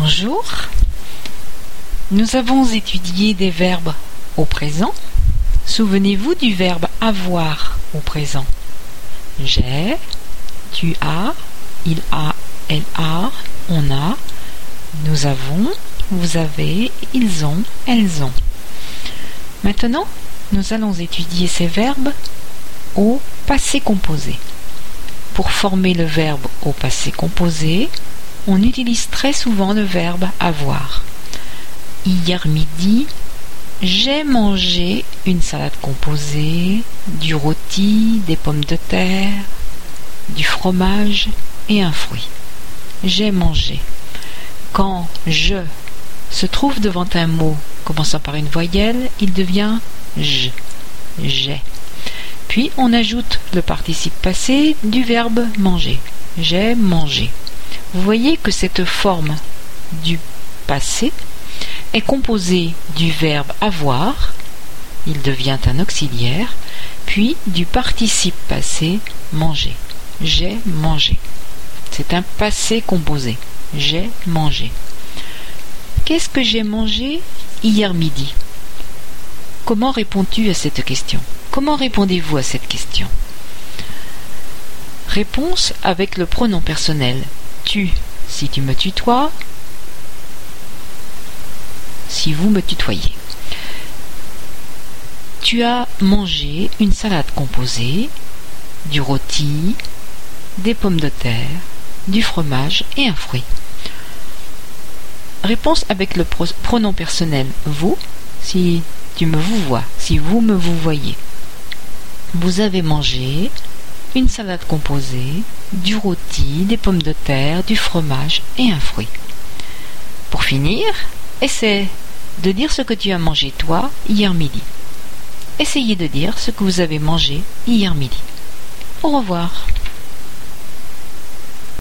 Bonjour. Nous avons étudié des verbes au présent. Souvenez-vous du verbe avoir au présent. J'ai, tu as, il a, elle a, on a, nous avons, vous avez, ils ont, elles ont. Maintenant, nous allons étudier ces verbes au passé composé. Pour former le verbe au passé composé, on utilise très souvent le verbe avoir. Hier midi, j'ai mangé une salade composée, du rôti, des pommes de terre, du fromage et un fruit. J'ai mangé. Quand je se trouve devant un mot commençant par une voyelle, il devient je. J'ai. Puis on ajoute le participe passé du verbe manger. J'ai mangé. Vous voyez que cette forme du passé est composée du verbe avoir, il devient un auxiliaire, puis du participe passé manger. J'ai mangé. C'est un passé composé. J'ai mangé. Qu'est-ce que j'ai mangé hier midi? Comment réponds-tu à cette question? Comment répondez-vous à cette question? Réponse avec le pronom personnel. Si tu me tutoies, si vous me tutoyez. Tu as mangé une salade composée, du rôti, des pommes de terre, du fromage et un fruit. Réponse avec le pronom personnel vous, si tu me vous vois, si vous me vous voyez. Vous avez mangé une salade composée, du rôti, des pommes de terre, du fromage et un fruit. Pour finir, essaie de dire ce que tu as mangé toi hier midi. Essayez de dire ce que vous avez mangé hier midi. Au revoir.